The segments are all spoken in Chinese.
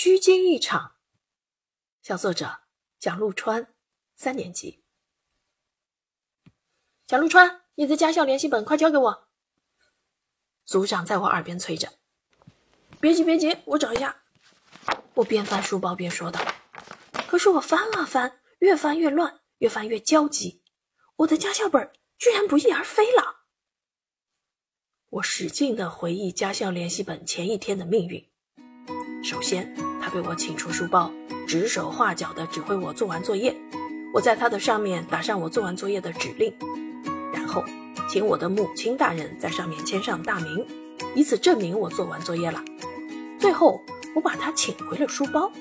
虚惊一场。小作者蒋陆川，三年级。蒋陆川，你的家校联系本快交给我。组长在我耳边催着。别急，别急，我找一下。我边翻书包边说道。可是我翻啊翻，越翻越乱，越翻越焦急。我的家校本居然不翼而飞了。我使劲地回忆家校联系本前一天的命运。首先，被我请出书包，指手画脚地指挥我做完作业。我在他的上面打上我做完作业的指令，然后请我的母亲大人在上面签上大名，以此证明我做完作业了。最后，我把他请回了书包。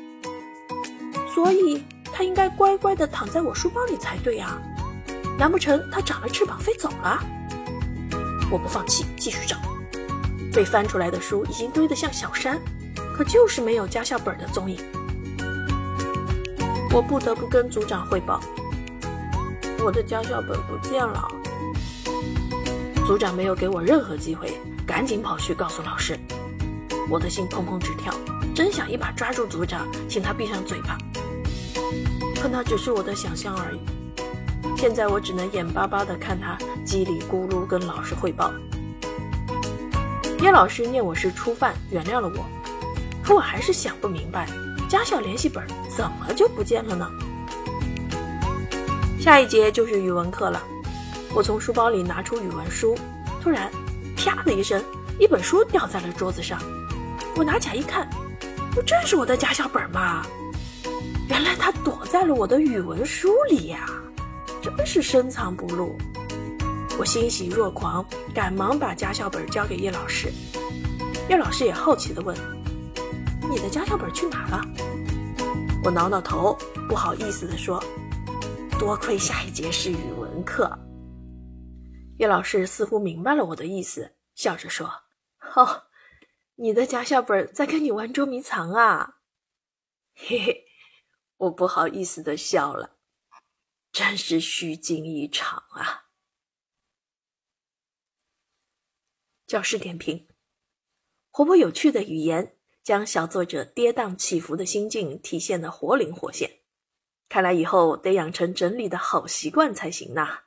所以，他应该乖乖地躺在我书包里才对啊！难不成他长了翅膀飞走了？我不放弃，继续找。被翻出来的书已经堆得像小山。可就是没有家校本的踪影，我不得不跟组长汇报，我的家校本不见了。组长没有给我任何机会，赶紧跑去告诉老师。我的心砰砰直跳，真想一把抓住组长，请他闭上嘴巴。可那只是我的想象而已。现在我只能眼巴巴地看他叽里咕噜跟老师汇报。叶老师念我是初犯，原谅了我。可我还是想不明白，家校联系本怎么就不见了呢？下一节就是语文课了，我从书包里拿出语文书，突然，啪的一声，一本书掉在了桌子上。我拿起来一看，不正是我的家校本吗？原来它躲在了我的语文书里呀，真是深藏不露。我欣喜若狂，赶忙把家校本交给叶老师。叶老师也好奇地问。你的家校本去哪了？我挠挠头，不好意思地说：“多亏下一节是语文课。”叶老师似乎明白了我的意思，笑着说：“哦，你的家校本在跟你玩捉迷藏啊？”嘿嘿，我不好意思地笑了，真是虚惊一场啊！教师点评：活泼有趣的语言。将小作者跌宕起伏的心境体现得活灵活现，看来以后得养成整理的好习惯才行呐。